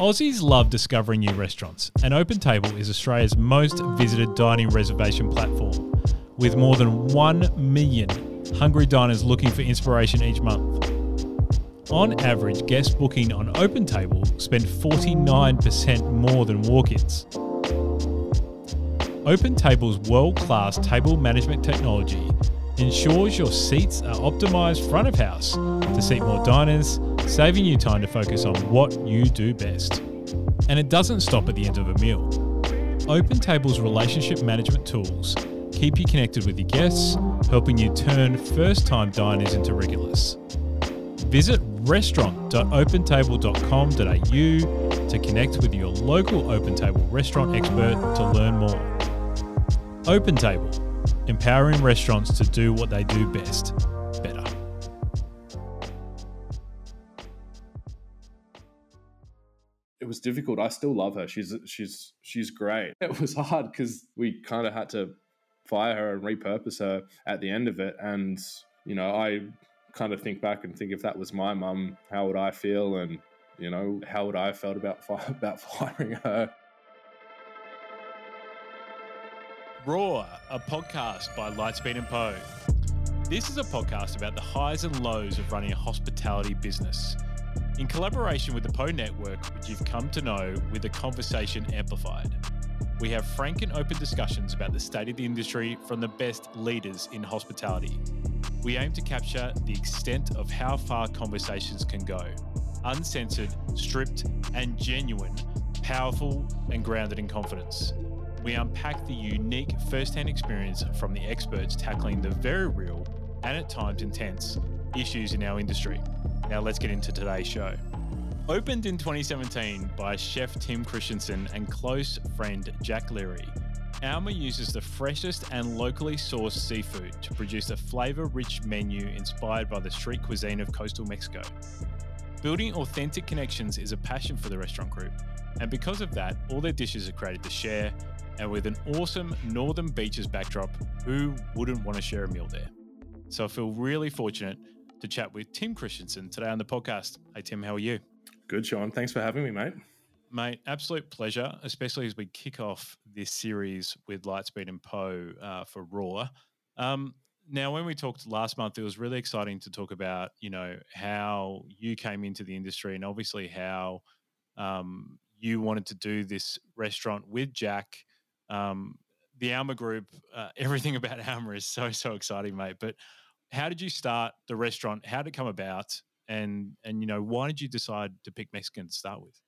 Aussies love discovering new restaurants, and OpenTable is Australia's most visited dining reservation platform, with more than 1 million hungry diners looking for inspiration each month. On average, guests booking on OpenTable spend 49% more than walk ins. OpenTable's world class table management technology ensures your seats are optimized front of house to seat more diners, saving you time to focus on what you do best. And it doesn't stop at the end of a meal. OpenTable's relationship management tools keep you connected with your guests, helping you turn first time diners into regulars. Visit restaurant.opentable.com.au to connect with your local OpenTable restaurant expert to learn more. OpenTable empowering restaurants to do what they do best difficult. I still love her. She's she's she's great. It was hard because we kind of had to fire her and repurpose her at the end of it. And you know, I kind of think back and think if that was my mum, how would I feel? And you know, how would I have felt about about firing her? Raw, a podcast by Lightspeed and POH. This is a podcast about the highs and lows of running a hospitality business. In collaboration with the POH Network, which you've come to know with the conversation amplified. We have frank and open discussions about the state of the industry from the best leaders in hospitality. We aim to capture the extent of how far conversations can go uncensored, stripped, and genuine, powerful, and grounded in confidence we unpack the unique first hand experience from the experts tackling the very real and at times intense issues in our industry. Now, let's get into today's show. Opened in 2017 by chef Tim Christensen and close friend Jack Leary, Alma uses the freshest and locally sourced seafood to produce a flavor rich menu inspired by the street cuisine of coastal Mexico. Building authentic connections is a passion for the restaurant group, and because of that, all their dishes are created to share and with an awesome northern beaches backdrop, who wouldn't want to share a meal there? So I feel really fortunate to chat with Tim Christensen today on the podcast. Hey, Tim, how are you? Good, Sean. Thanks for having me, mate. Mate, absolute pleasure, especially as we kick off this series with Lightspeed and POH uh, for Raw. Um, now, when we talked last month, it was really exciting to talk about, you know, how you came into the industry and obviously how um, you wanted to do this restaurant with Jack um, the Alma Group, uh, everything about Alma is so so exciting, mate. But how did you start the restaurant? How did it come about? And and you know why did you decide to pick Mexican to start with?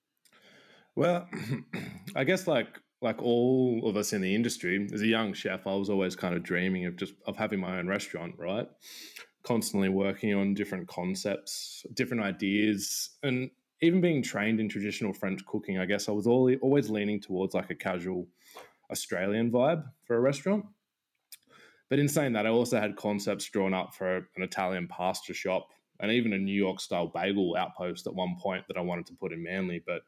Well, I guess like like all of us in the industry, as a young chef, I was always kind of dreaming of just of having my own restaurant, right? Constantly working on different concepts, different ideas, and even being trained in traditional French cooking. I guess I was always leaning towards like a casual Australian vibe for a restaurant. But in saying that, I also had concepts drawn up for an Italian pasta shop and even a New York style bagel outpost at one point that I wanted to put in Manly, but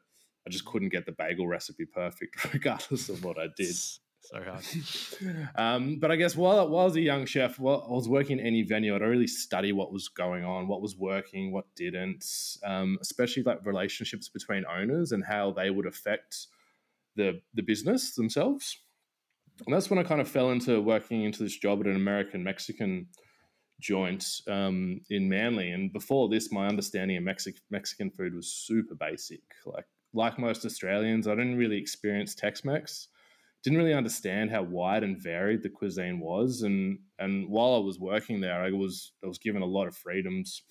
I just couldn't get the bagel recipe perfect, regardless of what I did. So hard. um, but I guess while, while I was a young chef, while I was working in any venue, I'd really study what was going on, what was working, what didn't, um, especially like relationships between owners and how they would affect the the business themselves. And that's when I kind of fell into working into this job at an American Mexican joint um, in Manly. And before this, my understanding of Mexi- Mexican food was super basic. Like like most Australians, I didn't really experience Tex-Mex. Didn't really understand how wide and varied the cuisine was. And and while I was working there, I was I was given a lot of freedoms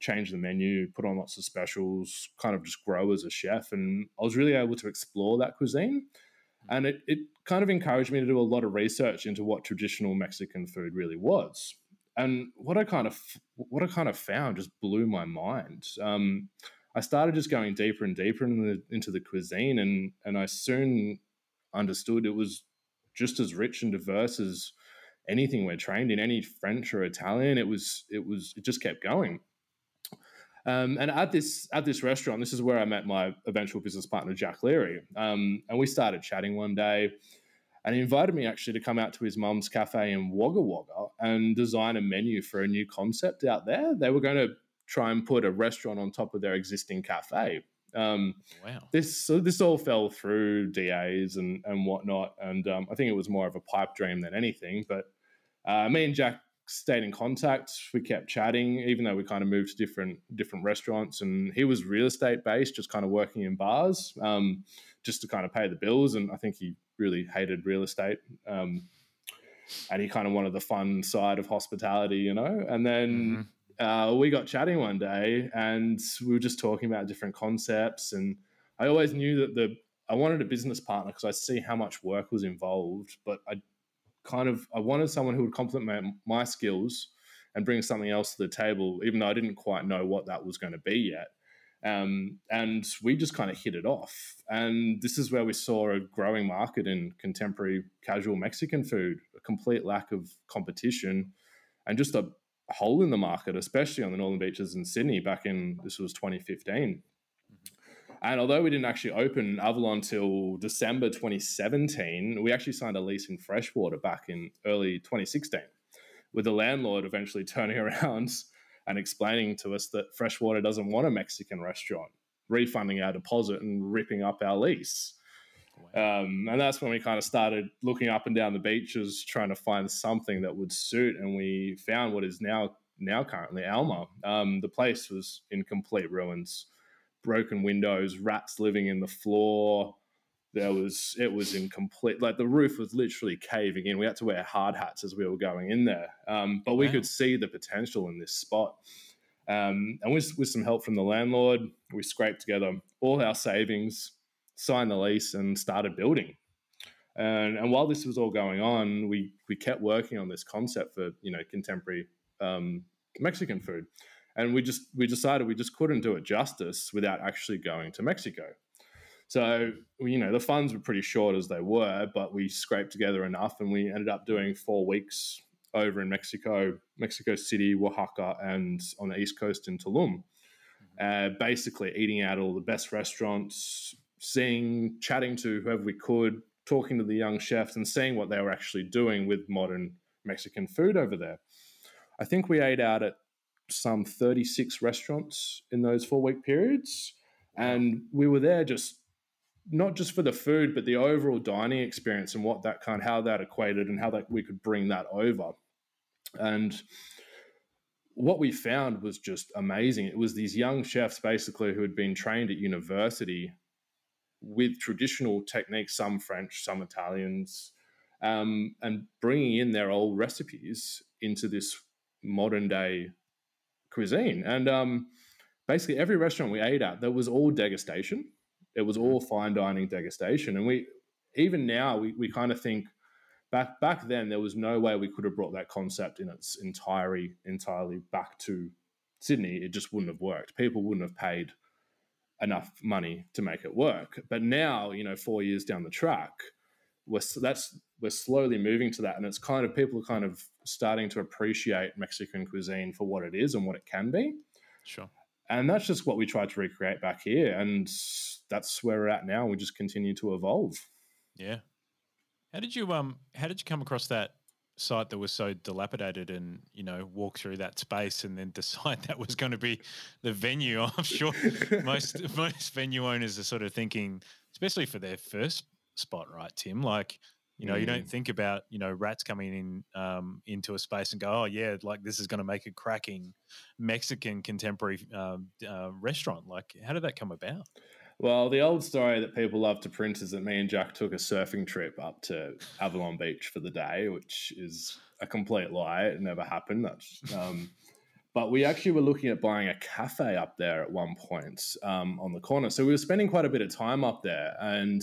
change the menu, put on lots of specials, kind of just grow as a chef. And I was really able to explore that cuisine. And it, it kind of encouraged me to do a lot of research into what traditional Mexican food really was. And what I kind of what I kind of found just blew my mind. Um, I started just going deeper and deeper in the, into the cuisine, and and I soon understood it was just as rich and diverse as anything we're trained in, any French or Italian. It was it was it just kept going. Um, and at this at this restaurant, this is where I met my eventual business partner Jack Leary, um, and we started chatting one day. And he invited me actually to come out to his mum's cafe in Wagga Wagga and design a menu for a new concept out there. They were going to try and put a restaurant on top of their existing cafe. Um, wow. This so this all fell through DAs and and whatnot, and um, I think it was more of a pipe dream than anything. But uh, me and Jack stayed in contact. We kept chatting, even though we kind of moved to different different restaurants. And he was real estate based, just kind of working in bars, um, just to kind of pay the bills. And I think he really hated real estate. Um, and he kind of wanted the fun side of hospitality, you know. And then mm-hmm. uh, we got chatting one day, and we were just talking about different concepts. And I always knew that the I wanted a business partner because I see how much work was involved, but I kind of I wanted someone who would complement my skills and bring something else to the table, even though I didn't quite know what that was going to be yet. Um, and we just kind of hit it off. And this is where we saw a growing market in contemporary casual Mexican food, a complete lack of competition, and just a hole in the market, especially on the northern beaches in Sydney back in this was 2015. And although we didn't actually open Avalon till December 2017, we actually signed a lease in Freshwater back in early 2016, with the landlord eventually turning around and explaining to us that Freshwater doesn't want a Mexican restaurant, refunding our deposit and ripping up our lease. Wow. Um, and that's when we kind of started looking up and down the beaches, trying to find something that would suit. And we found what is now now currently Alma. Um, the place was in complete ruins, broken windows, rats living in the floor, there was it was in complete like the roof was literally caving in. We had to wear hard hats as we were going in there, um, but we wow. could see the potential in this spot. Um, and with, with some help from the landlord, we scraped together all our savings, signed the lease, and started building. And, and while this was all going on, we we kept working on this concept for you know contemporary um, Mexican food, and we just we decided we just couldn't do it justice without actually going to Mexico. So, you know, the funds were pretty short as they were, but we scraped together enough and we ended up doing four weeks over in Mexico, Mexico City, Oaxaca, and on the East Coast in Tulum. Mm-hmm. Uh, basically, eating out all the best restaurants, seeing, chatting to whoever we could, talking to the young chefs, and seeing what they were actually doing with modern Mexican food over there. I think we ate out at some 36 restaurants in those four week periods. And we were there just not just for the food, but the overall dining experience and what that kind of how that equated and how that we could bring that over. And what we found was just amazing. It was these young chefs basically who had been trained at university with traditional techniques, some French, some Italians, um, and bringing in their old recipes into this modern day cuisine. And um, basically, every restaurant we ate at, that was all degustation it was all fine dining degustation. And we, even now, we, we kind of think back back then there was no way we could have brought that concept in its entirety entirely back to Sydney. It just wouldn't have worked. People wouldn't have paid enough money to make it work. But now, you know, four years down the track, we're that's we're slowly moving to that, and it's kind of people are kind of starting to appreciate Mexican cuisine for what it is and what it can be. Sure. And that's just what we tried to recreate back here. And that's where we're at now. We just continue to evolve. Yeah. How did you um how did you come across that site that was so dilapidated and you know walk through that space and then decide that was going to be the venue i'm sure most most venue owners are sort of thinking especially for their first spot right tim like you know, mm. you don't mm. think about you know rats coming in um, into a space and go, oh yeah, like this is going to make a cracking Mexican contemporary um, uh, restaurant. Like, how did that come about? Well, the old story that people love to print is that me and Jack took a surfing trip up to Avalon Beach for the day, which is a complete lie. It never happened. That's, um, but we actually were looking at buying a cafe up there at one point um, on the corner. So we were spending quite a bit of time up there, and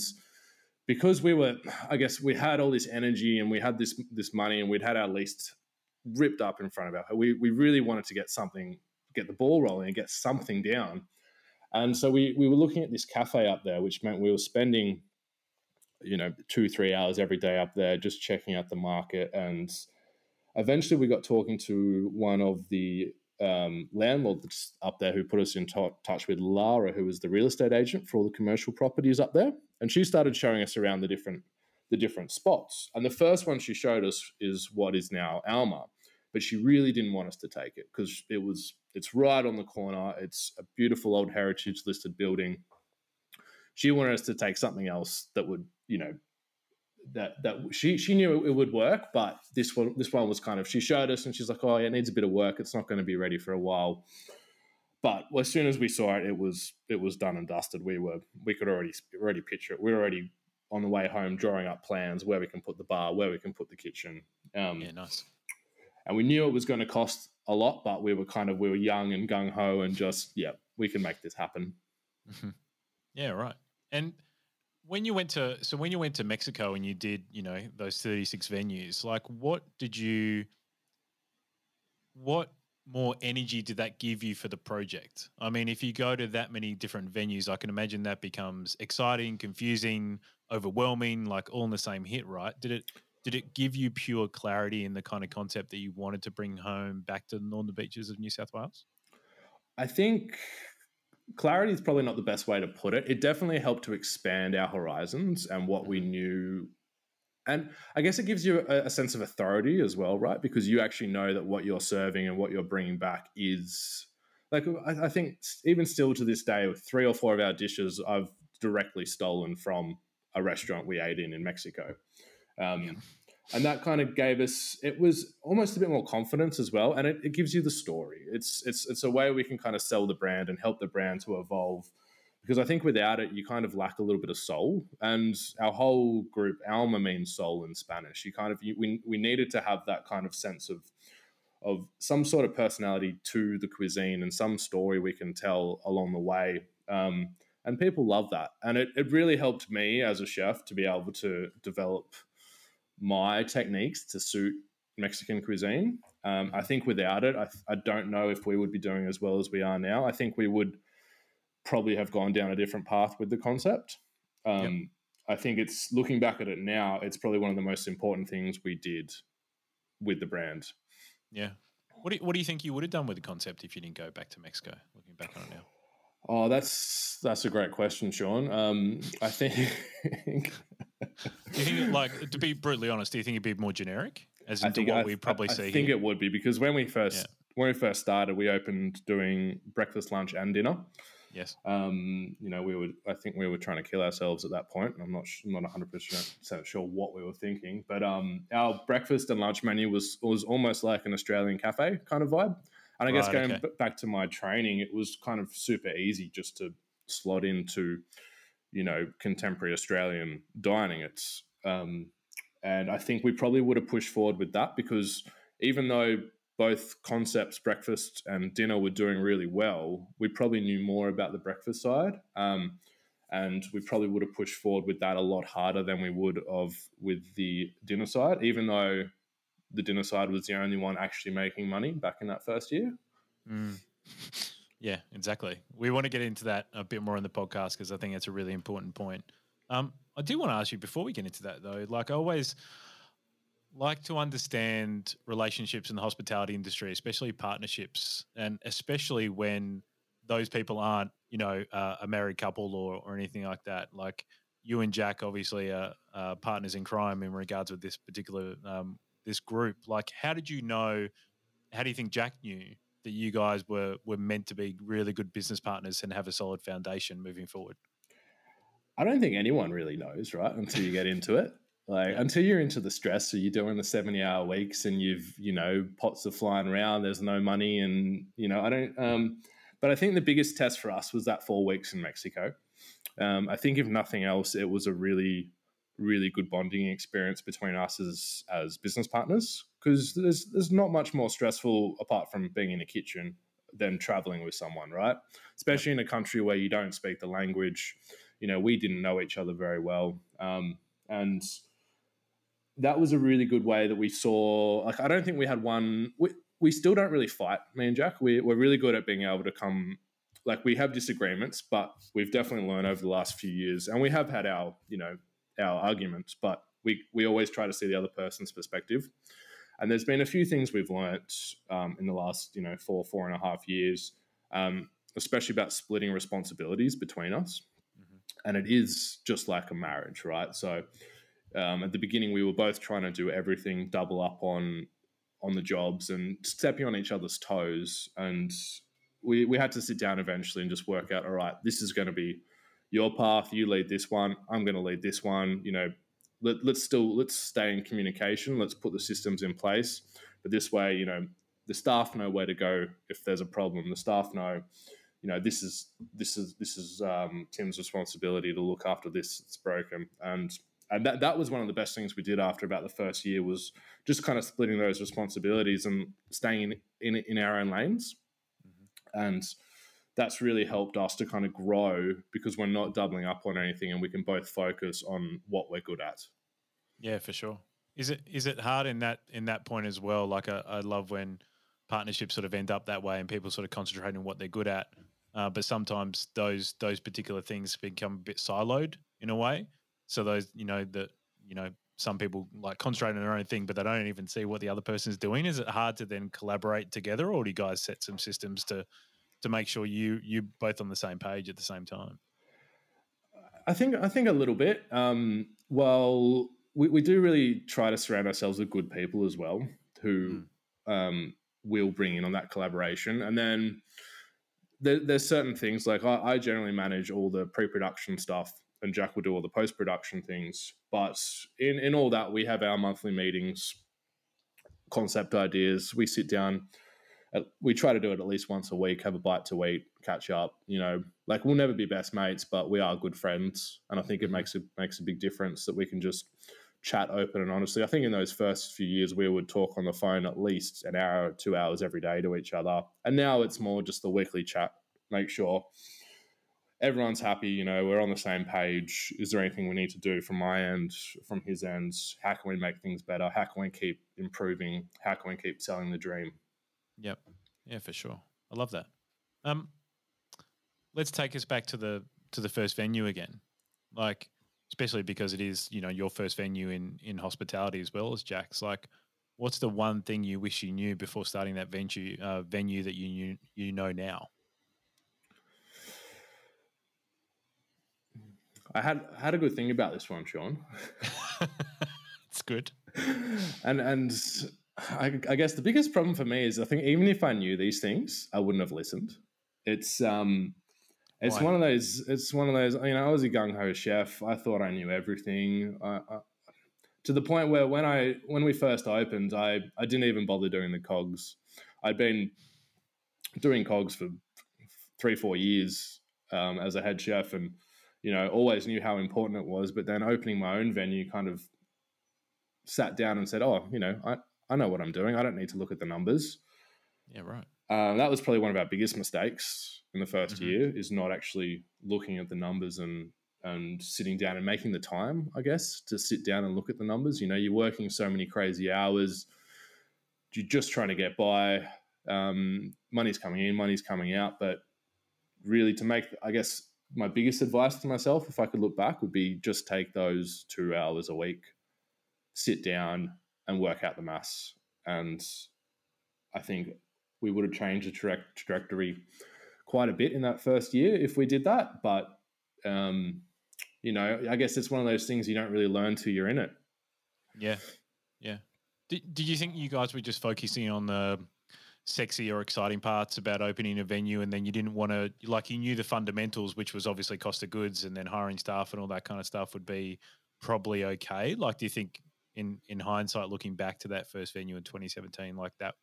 because we were, I guess, we had all this energy and we had this this money and we'd had our lease ripped up in front of our. We we really wanted to get something, get the ball rolling and get something down. And so we we were looking at this cafe up there, which meant we were spending, you know, two three hours every day up there just checking out the market. And eventually, we got talking to one of the um, landlord that's up there who put us in t- touch with Lara, who was the real estate agent for all the commercial properties up there, and she started showing us around the different the different spots. And the first one she showed us is what is now Alma, but she really didn't want us to take it because it was it's right on the corner. It's a beautiful old heritage listed building. she wanted us to take something else that would, you know, that that she she knew it would work, but this one this one was kind of she showed us and she's like, oh, yeah, it needs a bit of work. It's not going to be ready for a while. But as soon as we saw it, it was it was done and dusted. We were we could already already picture it. We were already on the way home drawing up plans where we can put the bar, where we can put the kitchen. Um, yeah, nice. And we knew it was going to cost a lot, but we were kind of we were young and gung ho and just yeah, we can make this happen. Mm-hmm. Yeah, right. And when you went to so when you went to Mexico and you did you know those thirty six venues, like what did you what more energy did that give you for the project? I mean, if you go to that many different venues, I can imagine that becomes exciting, confusing, overwhelming, like all in the same hit, right? Did it did it give you pure clarity in the kind of concept that you wanted to bring home back to the northern beaches of New South Wales? I think clarity is probably not the best way to put it. It definitely helped to expand our horizons and what we mm-hmm. knew and I guess it gives you a, a, sense of authority as well, right? Because you actually know that what you're serving and what you're bringing back is like I, I think even still to this day, with three or four of our dishes I've directly stolen from a restaurant we ate in in Mexico. Um, yeah. And that kind of gave us it was almost a bit more confidence as well, and it, it gives you the story. It's it's it's a way we can kind of sell the brand and help the brand to evolve because I think without it, you kind of lack a little bit of soul. And our whole group, Alma means soul in Spanish. You kind of you, we we needed to have that kind of sense of of some sort of personality to the cuisine and some story we can tell along the way. Um, and people love that. And it, it really helped me as a chef to be able to develop my techniques to suit Mexican cuisine. Um, I think without it, I, I don't know if we would be doing as well as we are now. I think we would probably have gone down a different path with the concept. Um, yep. I think it's looking back at it now, it's probably one of the most important things we did with the brand. Yeah. What do you, what do you think you would have done with the concept if you didn't go back to Mexico? Looking back on it now. Oh, that's that's a great question, Sean. Um, I think. do you think, like, to be brutally honest, do you think it'd be more generic, as into what I, we probably I, see? I think here? it would be because when we first yeah. when we first started, we opened doing breakfast, lunch, and dinner. Yes. Um, you know, we would. I think we were trying to kill ourselves at that point. I'm not. I'm not 100 percent sure what we were thinking, but um, our breakfast and lunch menu was was almost like an Australian cafe kind of vibe. And I right, guess going okay. back to my training, it was kind of super easy just to slot into, you know, contemporary Australian dining. It's um, and I think we probably would have pushed forward with that because even though both concepts, breakfast and dinner, were doing really well, we probably knew more about the breakfast side. Um, and we probably would have pushed forward with that a lot harder than we would have with the dinner side, even though the dinner side was the only one actually making money back in that first year. Mm. Yeah, exactly. We want to get into that a bit more in the podcast because I think it's a really important point. Um, I do want to ask you before we get into that though, like I always like to understand relationships in the hospitality industry, especially partnerships, and especially when those people aren't, you know, uh, a married couple or, or anything like that. Like you and Jack, obviously, are, partners in crime in regards with this particular um, this group. Like, how did you know? How do you think Jack knew that you guys were were meant to be really good business partners and have a solid foundation moving forward? I don't think anyone really knows, right? Until you get into it. Like until you're into the stress, so you're doing the 70 hour weeks and you've, you know, pots are flying around, there's no money. And, you know, I don't, um, but I think the biggest test for us was that four weeks in Mexico. Um, I think if nothing else, it was a really, really good bonding experience between us as, as business partners because there's, there's not much more stressful apart from being in a kitchen than traveling with someone, right? Especially in a country where you don't speak the language. You know, we didn't know each other very well. Um, and that was a really good way that we saw. Like, I don't think we had one. We, we still don't really fight, me and Jack. We, we're really good at being able to come. Like, we have disagreements, but we've definitely learned over the last few years, and we have had our, you know, our arguments, but we we always try to see the other person's perspective. And there's been a few things we've learnt um, in the last, you know, four four and a half years, um, especially about splitting responsibilities between us. Mm-hmm. And it is just like a marriage, right? So um, at the beginning, we were both trying to do everything, double up on on the jobs and stepping on each other's toes. And we we had to sit down eventually and just work out, all right, this is going to be your path. You lead this one. I'm going to lead this one. You know, let, let's still let's stay in communication. Let's put the systems in place. But this way, you know, the staff know where to go if there's a problem. The staff know, you know, this is this is this is um, Tim's responsibility to look after this. It's broken, and and that that was one of the best things we did after about the first year was just kind of splitting those responsibilities and staying in in, in our own lanes, mm-hmm. and that's really helped us to kind of grow because we're not doubling up on anything and we can both focus on what we're good at. Yeah, for sure. Is it is it hard in that in that point as well? Like I, I love when partnerships sort of end up that way and people sort of concentrate on what they're good at. Uh, but sometimes those those particular things become a bit siloed in a way. So those you know that you know some people like concentrate on their own thing, but they don't even see what the other person is doing. Is it hard to then collaborate together, or do you guys set some systems to to make sure you you both on the same page at the same time? I think I think a little bit. Um, well, we, we do really try to surround ourselves with good people as well, who mm. um, will bring in on that collaboration, and then there's certain things like I, I generally manage all the pre-production stuff, and Jack will do all the post-production things. But in in all that, we have our monthly meetings, concept ideas. We sit down we try to do it at least once a week, have a bite to eat, catch up. You know, like we'll never be best mates, but we are good friends, and I think it mm-hmm. makes a makes a big difference that we can just chat open and honestly. I think in those first few years, we would talk on the phone at least an hour, two hours every day to each other, and now it's more just the weekly chat. Make sure everyone's happy. You know, we're on the same page. Is there anything we need to do from my end, from his end? How can we make things better? How can we keep improving? How can we keep selling the dream? Yep. Yeah, for sure. I love that. Um, let's take us back to the to the first venue again, like especially because it is you know your first venue in in hospitality as well as Jack's. Like, what's the one thing you wish you knew before starting that venue uh, venue that you knew you know now? I had had a good thing about this one, Sean. it's good. And and I, I, guess the biggest problem for me is I think even if I knew these things, I wouldn't have listened. It's um, it's Why? one of those. It's one of those. You know, I was a gung ho chef. I thought I knew everything. I, I, to the point where when I when we first opened, I I didn't even bother doing the cogs. I'd been doing cogs for three four years um, as a head chef, and you know always knew how important it was. But then opening my own venue kind of sat down and said, "Oh, you know, I I know what I'm doing. I don't need to look at the numbers. Yeah, right. Um, that was probably one of our biggest mistakes in the 1st mm-hmm. year is not actually looking at the numbers and and sitting down and making the time, I guess, to sit down and look at the numbers. You know, you're working so many crazy hours. You're just trying to get by. Um, money's coming in, money's coming out, but really to make, I guess, my biggest advice to myself, if I could look back, would be just take those two hours a week, sit down, and work out the mass. And I think we would have changed the tra- trajectory quite a bit in that first year if we did that. But, um, you know, I guess it's one of those things you don't really learn till you're in it. Yeah. Yeah. Did, did you think you guys were just focusing on the sexy or exciting parts about opening a venue and then you didn't want to like you knew the fundamentals which was obviously cost of goods and then hiring staff and all that kind of stuff would be probably okay like do you think in in hindsight, looking back to that first venue in 2017, like that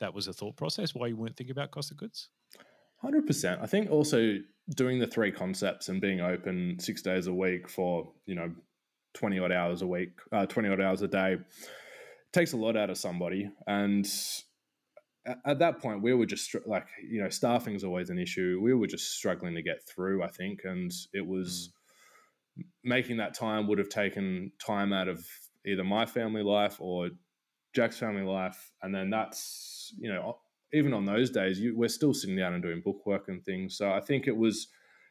that was a thought process why you weren't thinking about cost of goods? Hundred percent. I think also doing the three concepts and being open six days a week for you know twenty odd hours a week, uh, twenty odd hours a day, takes a lot out of somebody. And at that point, we were just like you know staffing is always an issue. We were just struggling to get through. I think, and it was. Mm. Making that time would have taken time out of either my family life or Jack's family life, and then that's you know even on those days you, we're still sitting down and doing bookwork and things. So I think it was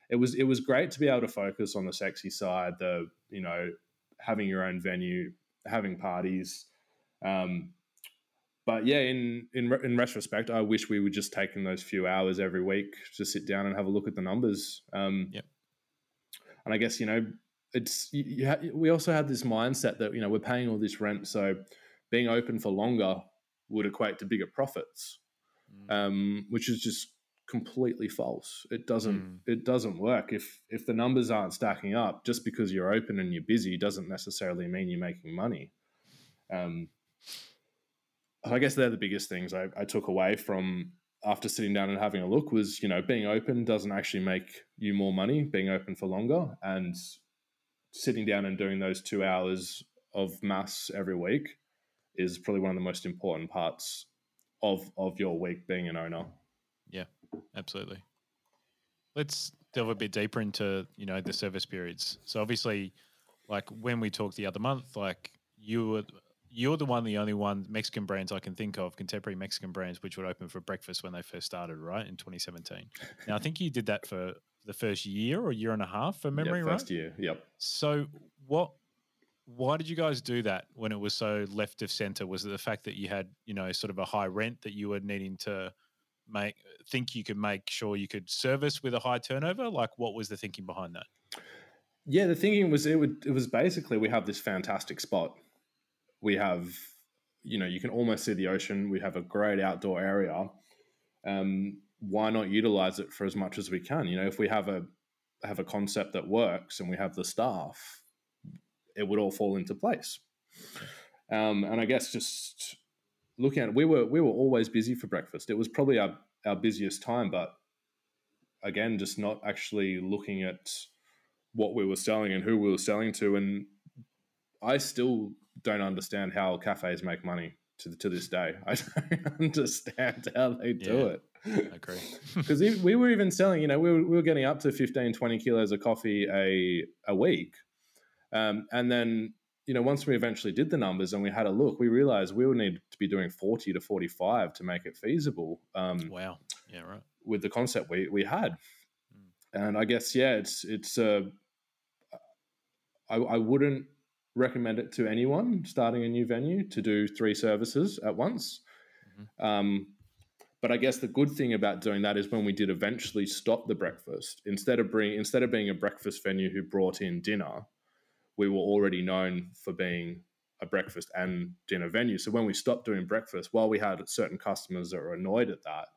it was it was great to be able to focus on the sexy side, the you know having your own venue, having parties. Um, but yeah, in in in retrospect, I wish we would just taken those few hours every week to sit down and have a look at the numbers. Um, yep. And I guess you know it's you ha- we also have this mindset that you know we're paying all this rent, so being open for longer would equate to bigger profits, mm. um, which is just completely false. It doesn't Mm. it doesn't work. If if the numbers aren't stacking up, just because you're open and you're busy doesn't necessarily mean you're making money. Um, I guess they're the biggest things I, I took away from after sitting down and having a look was you know being open doesn't actually make you more money. Being open for longer and sitting down and doing those two hours of mass every week is probably one of the most important parts of of your week being an owner. Yeah absolutely. Let's delve a bit deeper into you know the service periods. So obviously, like when we talked the other month, like you were you're the one, the only one Mexican brands I can think of, contemporary Mexican brands, which would open for breakfast when they first started, right in 2017. Now I think you did that for the first year or year and a half, for memory, right? first year. Yep. So what? Why did you guys do that when it was so left of center? Was it the fact that you had, you know, sort of a high rent that you were needing to make think you could make sure you could service with a high turnover? Like, what was the thinking behind that? Yeah, the thinking was it would it was basically we have this fantastic spot. We have, you know, you can almost see the ocean. We have a great outdoor area. Um, why not utilize it for as much as we can? You know, if we have a have a concept that works and we have the staff, it would all fall into place. Um, and I guess just looking at it, we were we were always busy for breakfast. It was probably our our busiest time, but again, just not actually looking at what we were selling and who we were selling to. And I still don't understand how cafes make money to, to this day. I don't understand how they do Yeah. it. I agree. Because we were even selling, you know, we were, we were getting up to 15, 20 kilos of coffee a, a week. Um, and then, you know, once we eventually did the numbers and we had a look, we realized we would need to be doing 40 to 45 to make it feasible. Um, wow. Yeah. Right. with the concept we, we had. Mm. And I guess, yeah, it's, it's, uh, I, I wouldn't recommend it to anyone starting a new venue to do three services at once. Um, but I guess the good thing about doing that is when we did eventually stop the breakfast, instead of bring, instead of being a breakfast venue who brought in dinner, we were already known for being a breakfast and dinner venue. So when we stopped doing breakfast, while we had certain customers that were annoyed at that,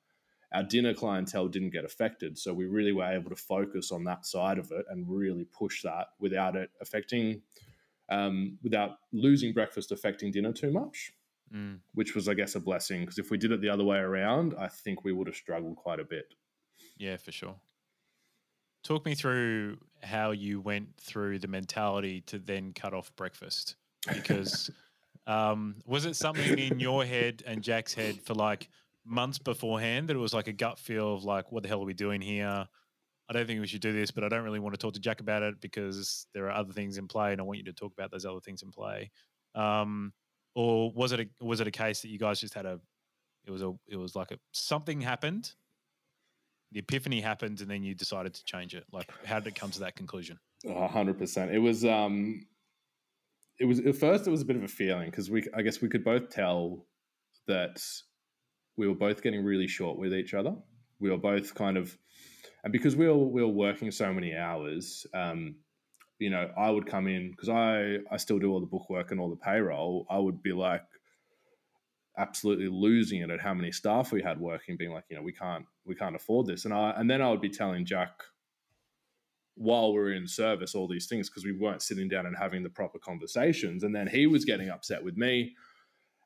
our dinner clientele didn't get affected. So we really were able to focus on that side of it and really push that without it affecting, um, without losing breakfast affecting dinner too much, Mm. which was, I guess, a blessing. Because if we did it the other way around, I think we would have struggled quite a bit. Yeah, for sure. Talk me through how you went through the mentality to then cut off breakfast. Because um, was it something in your head and Jack's head for like months beforehand that it was like a gut feel of like, what the hell are we doing here? I don't think we should do this, but I don't really want to talk to Jack about it because there are other things in play, and I want you to talk about those other things in play. Um, or was it a was it a case that you guys just had a it was a it was like a something happened the epiphany happened and then you decided to change it like how did it come to that conclusion hundred percent. It was um it was at first it was a bit of a feeling because we I guess we could both tell that we were both getting really short with each other. We were both kind of and because we were we were working so many hours, um, you know, I would come in because I I still do all the bookwork and all the payroll. I would be like absolutely losing it at how many staff we had working, being like, you know, we can't we can't afford this. And I and then I would be telling Jack while we are in service all these things because we weren't sitting down and having the proper conversations. And then he was getting upset with me.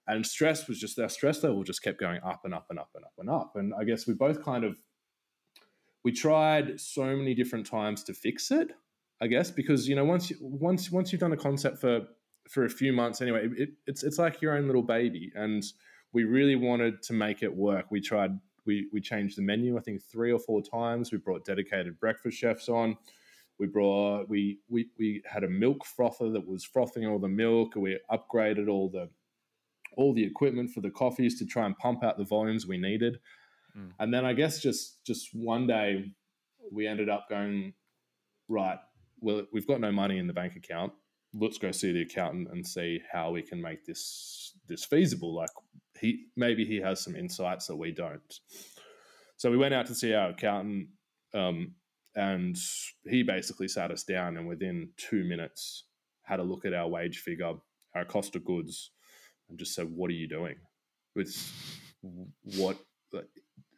And stress was just our stress level just kept going up and up and up and up and up. And I guess we both kind of we tried so many different times to fix it. I guess because you know once you, once once you've done a concept for for a few months anyway, it, it's it's like your own little baby, and we really wanted to make it work. We tried we we changed the menu I think three or four times. We brought dedicated breakfast chefs on. We brought we we we had a milk frother that was frothing all the milk. We upgraded all the all the equipment for the coffees to try and pump out the volumes we needed. Mm. And then I guess just just one day we ended up going right. Well, we've got no money in the bank account. Let's go see the accountant and see how we can make this this feasible. Like he maybe he has some insights that we don't. So we went out to see our accountant, um, and he basically sat us down and within two minutes had a look at our wage figure, our cost of goods, and just said, "What are you doing? With what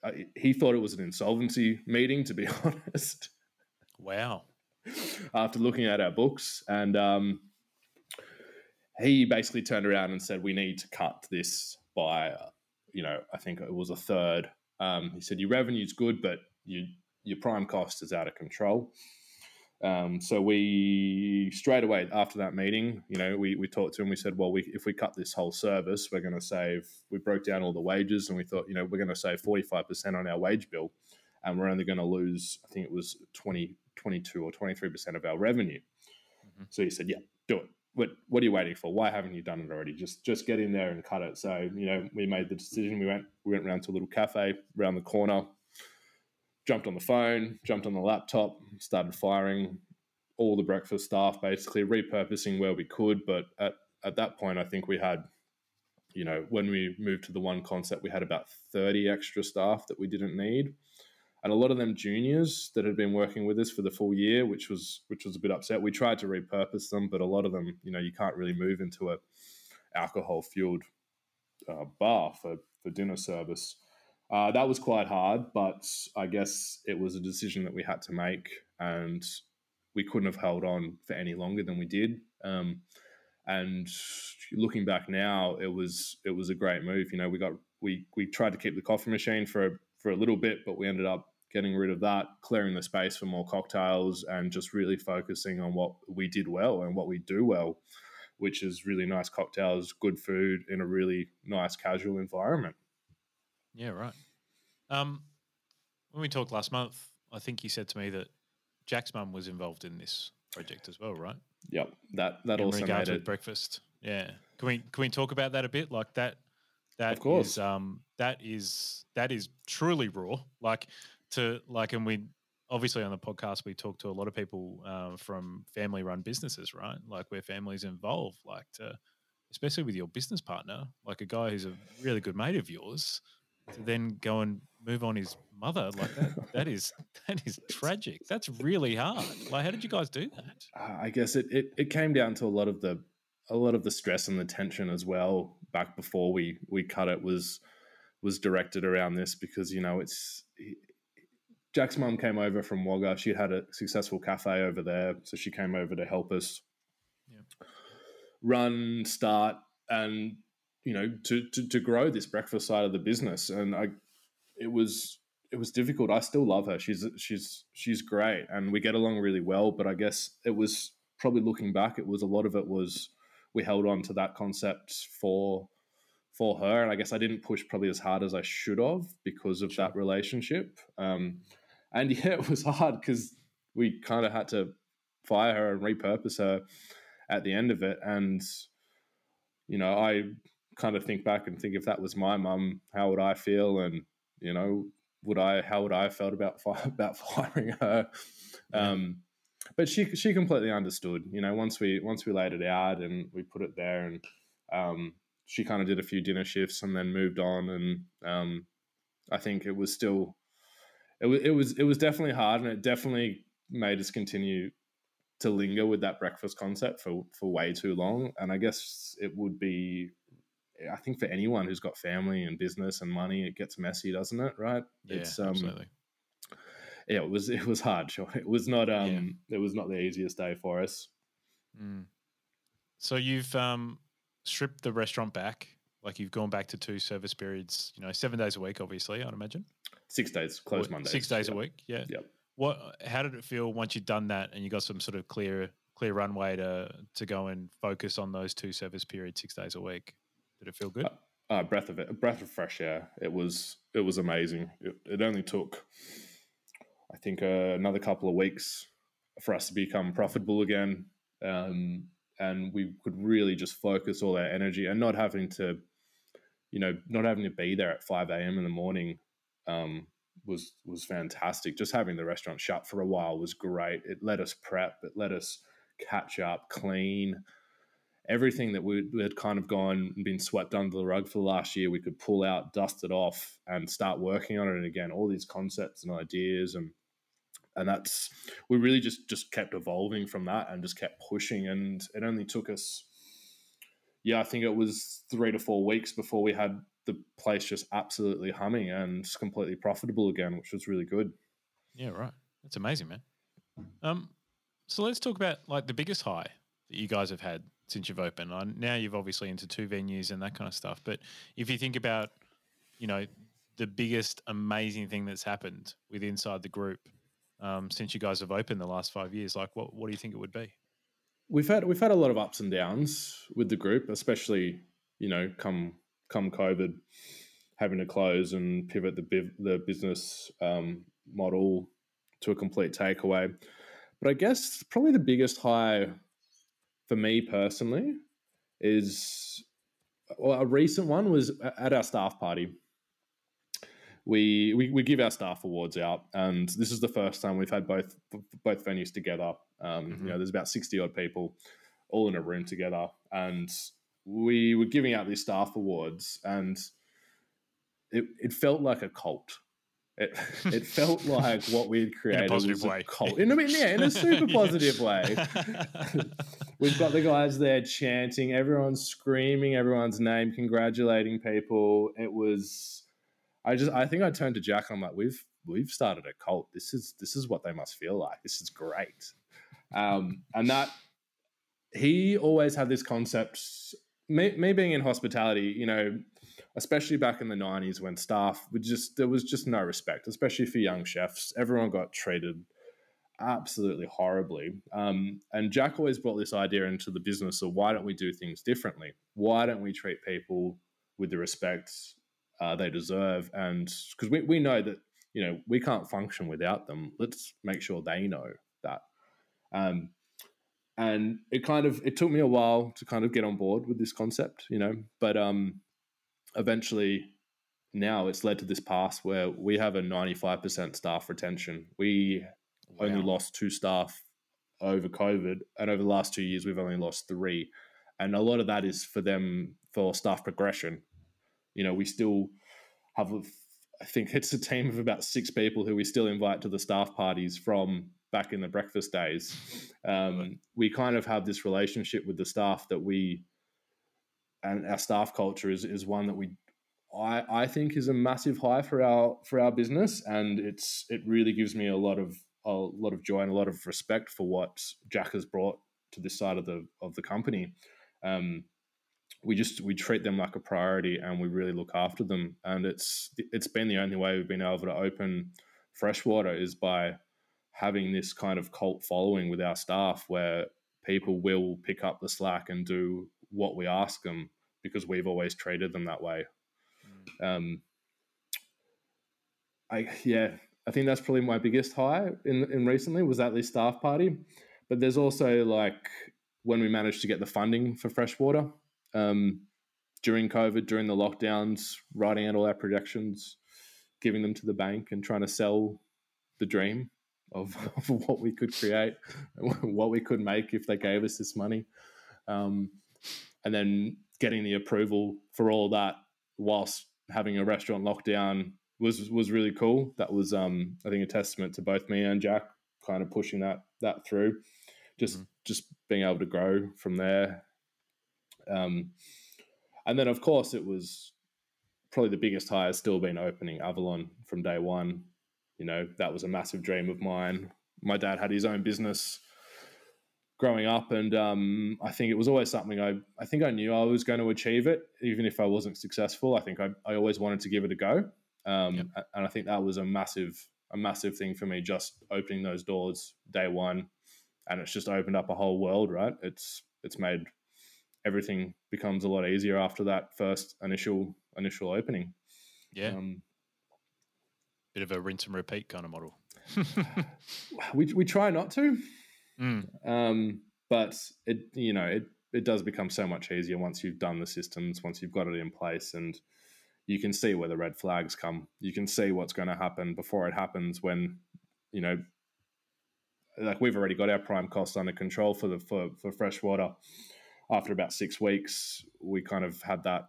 I, he thought it was an insolvency meeting, to be honest. Wow. After looking at our books, and um, he basically turned around and said, "We need to cut this by, uh, you know, I think it was a third. Um, he said, "Your revenue's good, but you, your prime cost is out of control." Um, so we straight away after that meeting, you know, we, we talked to him. We said, well, we, if we cut this whole service, we're going to save. We broke down all the wages, and we thought, you know, we're going to save forty five percent on our wage bill, and we're only going to lose, I think it was 20, 22 or twenty three percent of our revenue. Mm-hmm. So he said, yeah, do it. What what are you waiting for? Why haven't you done it already? Just just get in there and cut it. So you know, we made the decision. We went we went around to a little cafe around the corner jumped on the phone, jumped on the laptop, started firing all the breakfast staff, basically repurposing where we could. But at, at that point, I think we had, you know, when we moved to the one concept, we had about 30 extra staff that we didn't need. And a lot of them juniors that had been working with us for the full year, which was which was a bit upset. We tried to repurpose them, but a lot of them, you know, you can't really move into a alcohol fueled uh, bar for for dinner service. Uh, that was quite hard, but I guess it was a decision that we had to make, and we couldn't have held on for any longer than we did. Um, and looking back now, it was it was a great move. You know, we got we we tried to keep the coffee machine for for a little bit, but we ended up getting rid of that, clearing the space for more cocktails, and just really focusing on what we did well and what we do well, which is really nice cocktails, good food in a really nice casual environment. Yeah, right. Um, when we talked last month, I think you said to me that Jack's mum was involved in this project as well, right? Yep that that in also made it breakfast. Yeah, can we can we talk about that a bit? Like that, that of course. Is, um, that is that is truly raw. Like to like, and we obviously on the podcast we talk to a lot of people um, from family run businesses, right? Like where families involved, like to especially with your business partner, like a guy who's a really good mate of yours, to then go and move on his mother like that that is that is tragic that's really hard like how did you guys do that uh, i guess it, it it came down to a lot of the a lot of the stress and the tension as well back before we we cut it was was directed around this because you know it's Jack's mum came over from Wagga. She had a successful cafe over there, so she came over to help us yeah. run, start, and you know to, to to grow this breakfast side of the business. And I, it was it was difficult. I still love her. She's she's she's great, and we get along really well. But I guess it was probably looking back, it was a lot of it was we held on to that concept for for her, and I guess I didn't push probably as hard as I should have because of that relationship. Um, and yeah, it was hard because we kind of had to fire her and repurpose her at the end of it, and you know, I kind of think back and think if that was my mum, how would I feel? And you know, would I how would I have felt about about firing her? Um, but she she completely understood. You know, once we once we laid it out and we put it there, and um, she kind of did a few dinner shifts and then moved on. And um, I think it was still it was it was it was definitely hard, and it definitely made us continue to linger with that breakfast concept for for way too long. And I guess it would be I think for anyone who's got family and business and money, it gets messy, doesn't it? Right? Yeah, it's, um, absolutely. Yeah, it was it was hard. Sure, it was not um yeah. it was not the easiest day for us. Mm. So you've um stripped the restaurant back, like you've gone back to two service periods. You know, seven days a week, obviously. I'd imagine. Six days, closed Monday. Six days a week. Yeah. Yep. What? How did it feel once you'd done that and you got some sort of clear clear runway to to go and focus on those two service periods six days a week? Did it feel good? Uh, uh, breath of it, a breath of fresh air. It was it was amazing. It, it only took, I think, uh, another couple of weeks for us to become profitable again, um, and we could really just focus all our energy and not having to, you know, not having to be there at five a.m. in the morning. Um, was was fantastic. Just having the restaurant shut for a while was great. It let us prep. It let us catch up, clean everything that we had kind of gone and been swept under the rug for the last year, we could pull out, dust it off, and start working on it. Again, all these concepts and ideas and and that's we really just just kept evolving from that and just kept pushing. And it only took us, yeah, I think it was three to four weeks before we had the place just absolutely humming and completely profitable again, which was really good. Yeah, right. That's amazing, man. Um, so let's talk about like the biggest high that you guys have had since you've opened. Now you've obviously into two venues and that kind of stuff. But if you think about, you know, the biggest amazing thing that's happened with inside the group um, since you guys have opened the last five years, like what what do you think it would be? We've had we've had a lot of ups and downs with the group, especially you know come come COVID, having to close and pivot the the business um, model to a complete takeaway. But I guess probably the biggest high for me personally is well, a recent one was at our staff party. We, we, we give our staff awards out, and this is the first time we've had both both venues together. Um, mm-hmm. You know, there's about sixty odd people all in a room together, and we were giving out these staff awards, and it, it felt like a cult. It, it felt like what we had created in a was way. a cult. In, I mean, yeah, in a super positive way. We've got the guys there chanting, everyone's screaming everyone's name, congratulating people. It was, I just, I think I turned to Jack. I'm like, we've we've started a cult. This is this is what they must feel like. This is great. Um, and that he always had this concept. Me, me being in hospitality, you know, especially back in the 90s when staff would just there was just no respect especially for young chefs. Everyone got treated absolutely horribly. Um, and jack always brought this idea into the business of why don't we do things differently? Why don't we treat people with the respect uh, they deserve? And because we, we know that you know we can't function without them. Let's make sure they know that. Um, and it kind of it took me a while to kind of get on board with this concept you know but um eventually now it's led to this pass where we have a 95% staff retention. We wow. only lost two staff over COVID, and over the last two years, we've only lost three. And a lot of that is for them for staff progression. You know, we still have, I think it's a team of about six people who we still invite to the staff parties from back in the breakfast days. Um, we kind of have this relationship with the staff that we and our staff culture is is one that we I, I think is a massive high for our for our business and it's it really gives me a lot of a lot of joy and a lot of respect for what Jack has brought to this side of the of the company. Um, we just we treat them like a priority and we really look after them and it's it's been the only way we've been able to open freshwater is by having this kind of cult following with our staff where people will pick up the slack and do what we ask them because we've always treated them that way. Mm. Um, I yeah, I think that's probably my biggest high in in recently was at this staff party. But there's also like when we managed to get the funding for freshwater um, during COVID, during the lockdowns, writing out all our projections, giving them to the bank, and trying to sell the dream of, of what we could create, what we could make if they gave us this money. Um, and then getting the approval for all that whilst having a restaurant lockdown was was really cool. That was um, I think a testament to both me and Jack kind of pushing that that through. Just mm-hmm. just being able to grow from there. Um, and then of course it was probably the biggest high has still been opening Avalon from day one. You know, that was a massive dream of mine. My dad had his own business growing up, and um, I think it was always something I I think I knew I was going to achieve it, even if I wasn't successful. I think I, I always wanted to give it a go, um, yep. and I think that was a massive a massive thing for me, just opening those doors day one, and it's just opened up a whole world. Right? It's it's made everything becomes a lot easier after that first initial initial opening. Yeah. Um, Bit of a rinse and repeat kind of model. we we try not to. Mm. Um, but it, you know, it, it does become so much easier once you've done the systems, once you've got it in place and you can see where the red flags come. You can see what's going to happen before it happens when, you know, like we've already got our prime costs under control for the for, for freshwater. After about six weeks, we kind of had that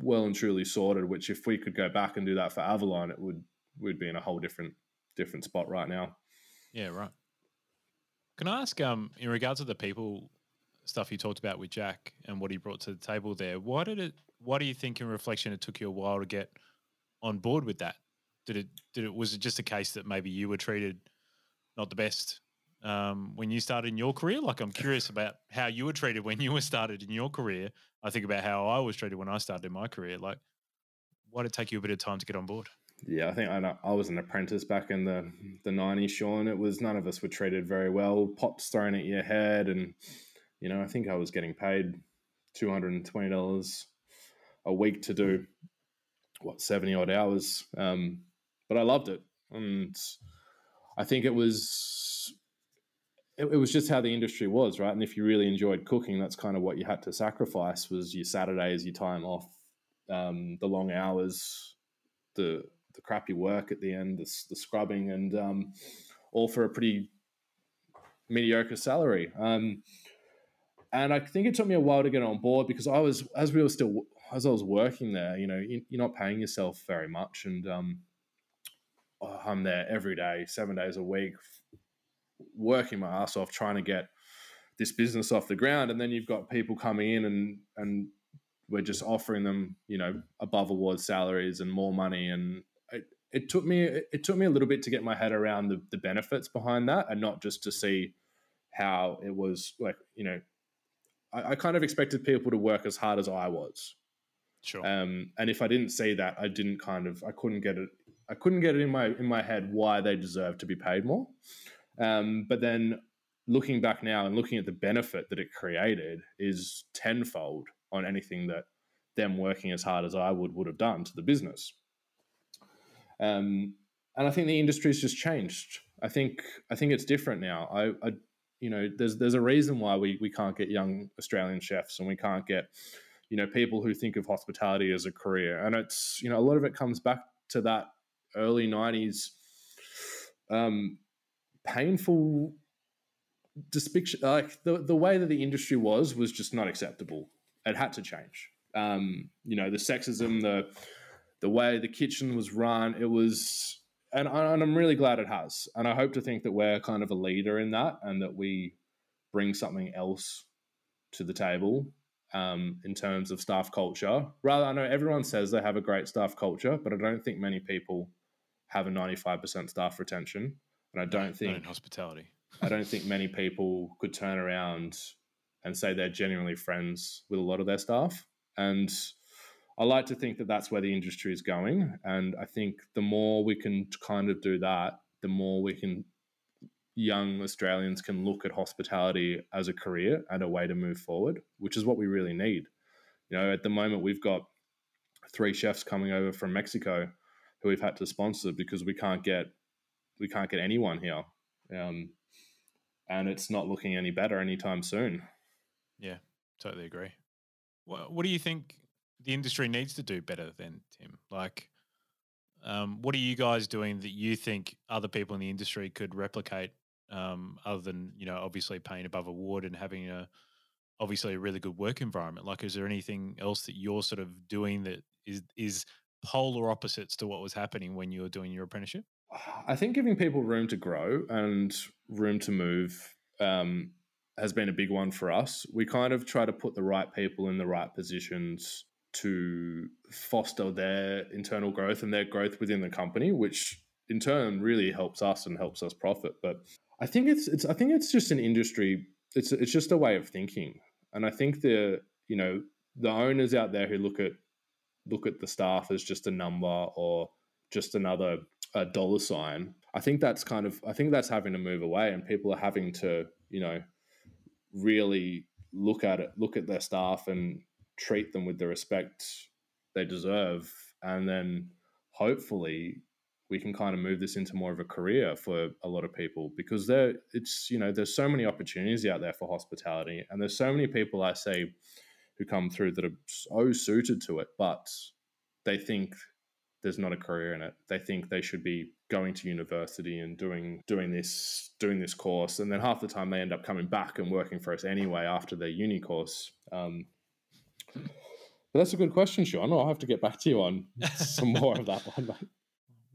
well and truly sorted. Which, if we could go back and do that for Avalon, it would we'd be in a whole different different spot right now. Yeah, right. Can I ask, um, in regards to the people stuff you talked about with Jack and what he brought to the table there, why did it what do you think in reflection it took you a while to get on board with that? Did it did it was it just a case that maybe you were treated not the best um, when you started in your career? Like I'm curious about how you were treated when you were started in your career. I think about how I was treated when I started in my career. Like, why did it take you a bit of time to get on board? Yeah, I think I, I was an apprentice back in the the '90s, Sean. It was none of us were treated very well. Pots thrown at your head, and you know, I think I was getting paid two hundred and twenty dollars a week to do what seventy odd hours. Um, but I loved it, and I think it was it, it, was just how the industry was, right? And if you really enjoyed cooking, that's kind of what you had to sacrifice was your Saturdays, your time off, um, the long hours, the the crappy work at the end, the, the scrubbing, and um, all for a pretty mediocre salary. Um, and I think it took me a while to get on board because I was, as we were still, as I was working there, you know, you're not paying yourself very much, and um, I'm there every day, seven days a week, working my ass off trying to get this business off the ground. And then you've got people coming in and and we're just offering them, you know, above award salaries and more money. And it, took me it took me a little bit to get my head around the, the benefits behind that and not just to see how it was like, you know, I, I kind of expected people to work as hard as I was. Sure. Um, and if I didn't see that, I didn't kind of I couldn't get it I couldn't get it in my in my head why they deserve to be paid more. Um, but then looking back now and looking at the benefit that it created is tenfold on anything that them working as hard as I would would have done to the business. Um, and I think the industry's just changed. I think I think it's different now. I, I you know, there's there's a reason why we we can't get young Australian chefs and we can't get you know people who think of hospitality as a career. And it's you know a lot of it comes back to that early 90s um, painful depiction like the, the way that the industry was was just not acceptable it had to change um, you know the sexism the the way the kitchen was run it was and, and i'm really glad it has and i hope to think that we're kind of a leader in that and that we bring something else to the table um, in terms of staff culture rather i know everyone says they have a great staff culture but i don't think many people have a 95% staff retention. And I don't think in hospitality. I don't think many people could turn around and say they're genuinely friends with a lot of their staff. And I like to think that that's where the industry is going. And I think the more we can kind of do that, the more we can young Australians can look at hospitality as a career and a way to move forward, which is what we really need. You know, at the moment we've got three chefs coming over from Mexico who we've had to sponsor because we can't get we can't get anyone here, um, and it's not looking any better anytime soon. Yeah, totally agree. What, what do you think the industry needs to do better than Tim? Like, um, what are you guys doing that you think other people in the industry could replicate? Um, other than you know, obviously paying above award and having a obviously a really good work environment. Like, is there anything else that you're sort of doing that is is polar opposites to what was happening when you were doing your apprenticeship? I think giving people room to grow and room to move um, has been a big one for us. We kind of try to put the right people in the right positions to foster their internal growth and their growth within the company, which in turn really helps us and helps us profit. But I think it's it's I think it's just an industry. It's it's just a way of thinking, and I think the you know the owners out there who look at look at the staff as just a number or just another dollar sign. I think that's kind of I think that's having to move away, and people are having to you know really look at it, look at their staff, and treat them with the respect they deserve, and then hopefully we can kind of move this into more of a career for a lot of people because there it's you know there's so many opportunities out there for hospitality and there's so many people I see who come through that are so suited to it, but they think there's not a career in it. They think they should be going to university and doing doing this doing this course, and then half the time they end up coming back and working for us anyway after their uni course. Um, but that's a good question, Sean. I'll have to get back to you on some more of that one.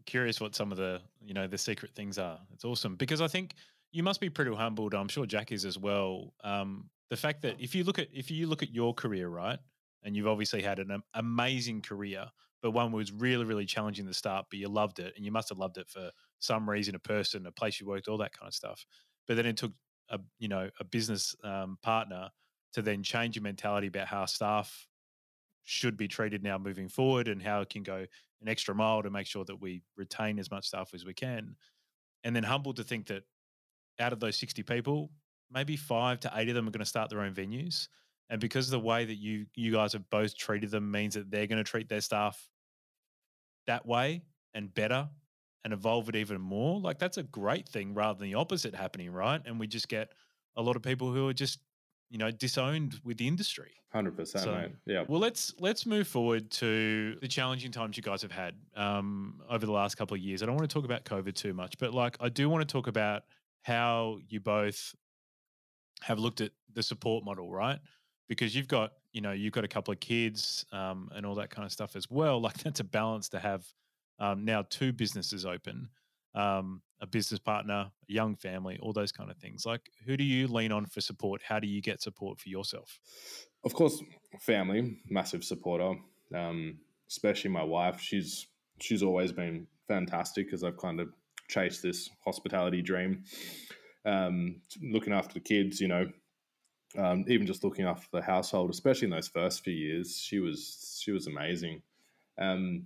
Curious what some of the you know the secret things are. It's awesome because I think you must be pretty humbled. I'm sure Jack is as well. Um, the fact that if you look at if you look at your career, right, and you've obviously had an amazing career, but one was really, really challenging the start, but you loved it, and you must have loved it for some reason, a person, a place you worked, all that kind of stuff. But then it took a you know a business um, partner to then change your mentality about how staff should be treated now moving forward and how it can go an extra mile to make sure that we retain as much staff as we can. And then humbled to think that out of those 60 people, maybe five to eight of them are going to start their own venues. And because the way that you you guys have both treated them means that they're going to treat their staff that way and better and evolve it even more. Like that's a great thing rather than the opposite happening, right? And we just get a lot of people who are just you know disowned with the industry. Hundred percent, so, Yeah. Well, let's let's move forward to the challenging times you guys have had um, over the last couple of years. I don't want to talk about COVID too much, but like I do want to talk about how you both have looked at the support model, right? Because you've got you know you've got a couple of kids um, and all that kind of stuff as well. Like that's a balance to have um, now two businesses open um, a business partner, a young family, all those kind of things. Like, who do you lean on for support? How do you get support for yourself? Of course, family, massive supporter. Um, especially my wife. She's she's always been fantastic because I've kind of chased this hospitality dream. Um, looking after the kids, you know, um, even just looking after the household, especially in those first few years, she was she was amazing. Um,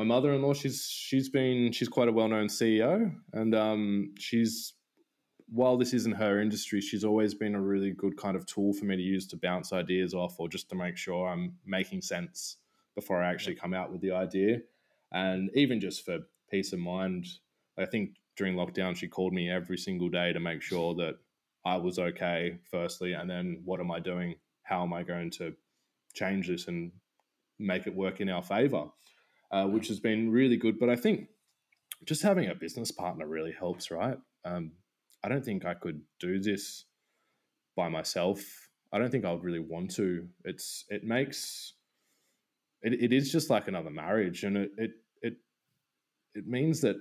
my mother-in-law she's she's been she's quite a well-known ceo and um, she's while this isn't her industry she's always been a really good kind of tool for me to use to bounce ideas off or just to make sure i'm making sense before i actually come out with the idea. And even just for peace of mind i think during lockdown she called me every single day to make sure that i was okay firstly and then what am i doing? How am i going to change this and make it work in our favor uh, which has been really good. But I think just having a business partner really helps, right? Um, I don't think I could do this by myself. I don't think I would really want to. It's it makes it, it is just like another marriage, and it it it it means that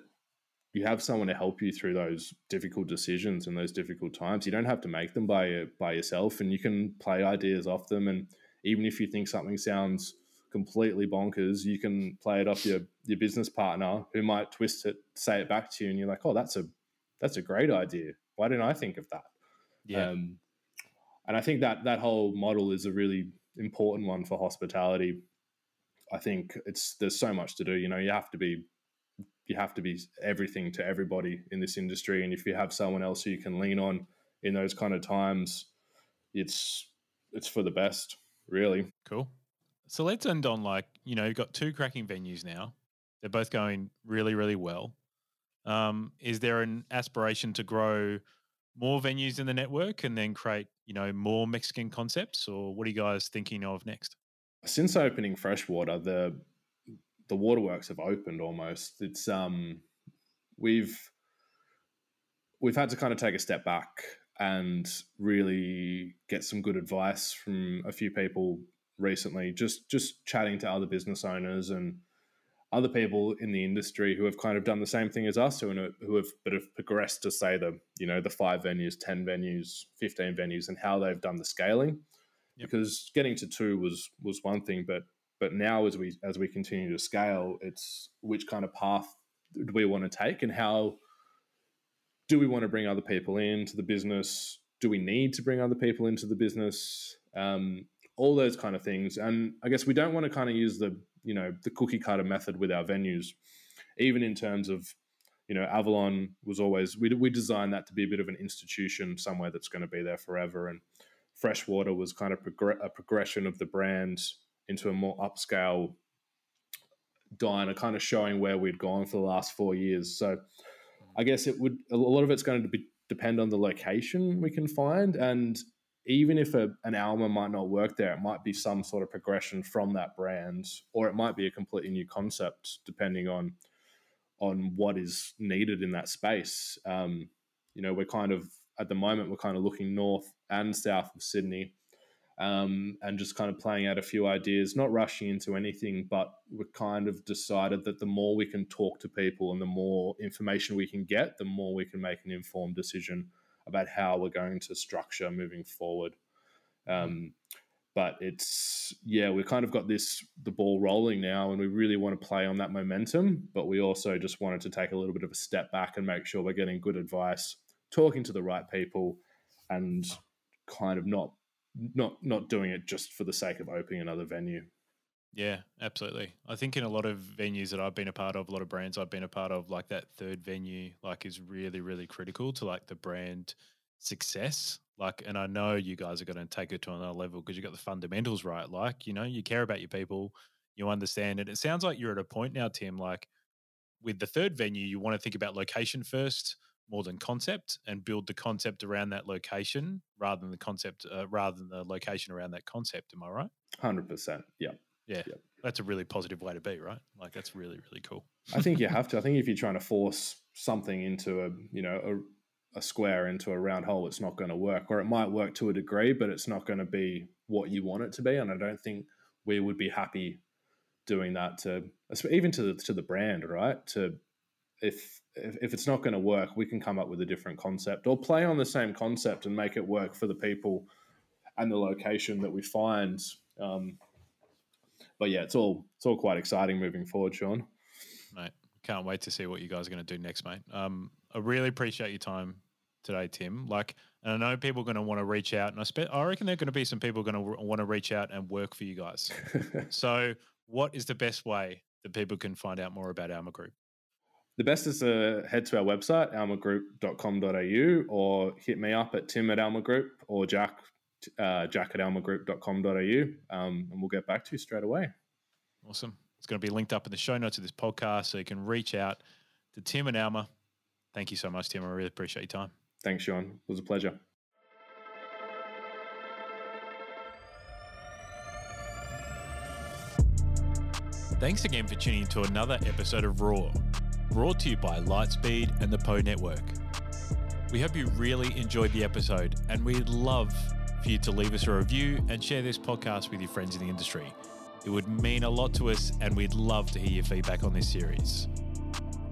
you have someone to help you through those difficult decisions and those difficult times. You don't have to make them by by yourself, and you can play ideas off them. And even if you think something sounds completely bonkers, you can play it off your your business partner who might twist it, say it back to you, and you're like, oh, that's a that's a great idea. Why didn't I think of that? Yeah. Um, and I think that that whole model is a really important one for hospitality. I think it's there's so much to do. You know, you have to be you have to be everything to everybody in this industry, and if you have someone else who you can lean on in those kind of times, it's it's for the best, really. Cool. So let's end on like, you know, you've got two cracking venues now. They're both going really, really well. Um, is there an aspiration to grow more venues in the network and then create, you know, more Mexican concepts? Or what are you guys thinking of next? Since opening freshwater, the the waterworks have opened almost. It's um we've we've had to kind of take a step back and really get some good advice from a few people recently, just just chatting to other business owners and other people in the industry who have kind of done the same thing as us, who have, who have but have progressed to say the you know the five venues, ten venues, fifteen venues, and how they've done the scaling. Yep. Because getting to two was was one thing, but but now as we as we continue to scale, it's which kind of path do we want to take, and how do we want to bring other people into the business? Do we need to bring other people into the business? Um, all those kind of things. And I guess we don't want to kind of use the you know the cookie cutter method with our venues, even in terms of you know Avalon was always we we designed that to be a bit of an institution somewhere that's going to be there forever, and Freshwater was kind of a progression of the brand into a more upscale diner, kind of showing where we'd gone for the last four years. So I guess it would a lot of it's going to be depend on the location we can find and even if a, an Alma might not work there, it might be some sort of progression from that brand, or it might be a completely new concept, depending on on what is needed in that space. Um, you know, we're kind of at the moment we're kind of looking north and south of Sydney, um, and just kind of playing out a few ideas, not rushing into anything, but we're kind of decided that the more we can talk to people and the more information we can get, the more we can make an informed decision about how we're going to structure moving forward. Um, but it's yeah, we've kind of got this the ball rolling now, and we really want to play on that momentum. But we also just wanted to take a little bit of a step back and make sure we're getting good advice, talking to the right people, and kind of not not not doing it just for the sake of opening another venue. Yeah, absolutely. I think in a lot of venues that I've been a part of, a lot of brands I've been a part of, like that third venue, like is really, really critical to like the brand success. Like, and I know you guys are going to take it to another level because you got the fundamentals right. Like, you know, you care about your people, you understand it. It sounds like you're at a point now, Tim. Like with the third venue, you want to think about location first more than concept and build the concept around that location rather than the concept, uh, rather than the location around that concept. Am I right? Hundred percent. Yeah. Yeah. Yep. That's a really positive way to be, right? Like that's really, really cool. I think you have to. I think if you're trying to force something into a, you know, a, a square into a round hole, it's not going to work. Or it might work to a degree, but it's not going to be what you want it to be. And I don't think we would be happy doing that to even to the, to the brand, right? To if if, if it's not going to work, we can come up with a different concept or play on the same concept and make it work for the people and the location that we find. Um, but yeah, it's all it's all quite exciting moving forward, Sean. Mate, can't wait to see what you guys are going to do next, mate. Um, I really appreciate your time today, Tim. Like, and I know people are going to want to reach out, and I, spe- I reckon there are going to be some people going to w- want to reach out and work for you guys. so, what is the best way that people can find out more about Alma Group? The best is to head to our website, almagroup.com.au, or hit me up at tim at Alma Group or Jack uh, jack at almagroup.com.au um, and we'll get back to you straight away. Awesome. It's going to be linked up in the show notes of this podcast so you can reach out to Tim and Alma. Thank you so much, Tim. I really appreciate your time. Thanks, Sean. It was a pleasure. Thanks again for tuning into another episode of Raw, brought to you by Lightspeed and the POH Network. We hope you really enjoyed the episode, and we'd love for you to leave us a review and share this podcast with your friends in the industry. It would mean a lot to us, and we'd love to hear your feedback on this series.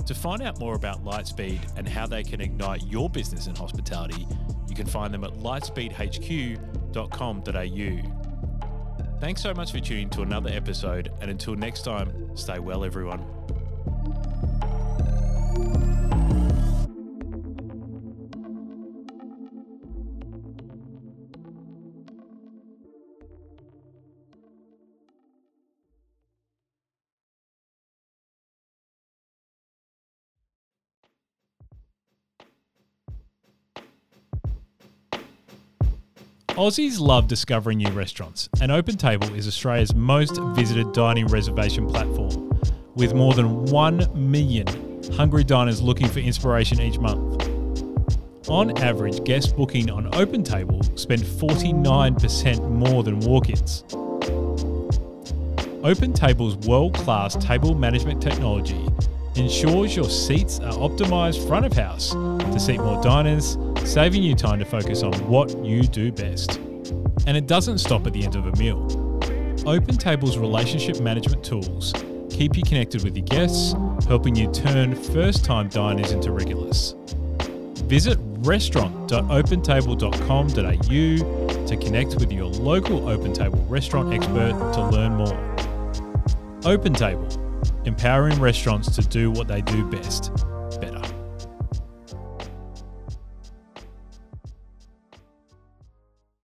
To find out more about Lightspeed and how they can ignite your business in hospitality, you can find them at lightspeedhq.com.au. Thanks so much for tuning to another episode, and until next time, stay well, everyone. Aussies love discovering new restaurants, and OpenTable is Australia's most visited dining reservation platform, with more than 1 million hungry diners looking for inspiration each month. On average, guests booking on OpenTable spend 49% more than walk ins. OpenTable's world class table management technology ensures your seats are optimized front of house to seat more diners, saving you time to focus on what you do best. And it doesn't stop at the end of a meal. OpenTable's relationship management tools keep you connected with your guests, helping you turn first time diners into regulars. Visit restaurant.opentable.com.au to connect with your local OpenTable restaurant expert to learn more. OpenTable empowering restaurants to do what they do best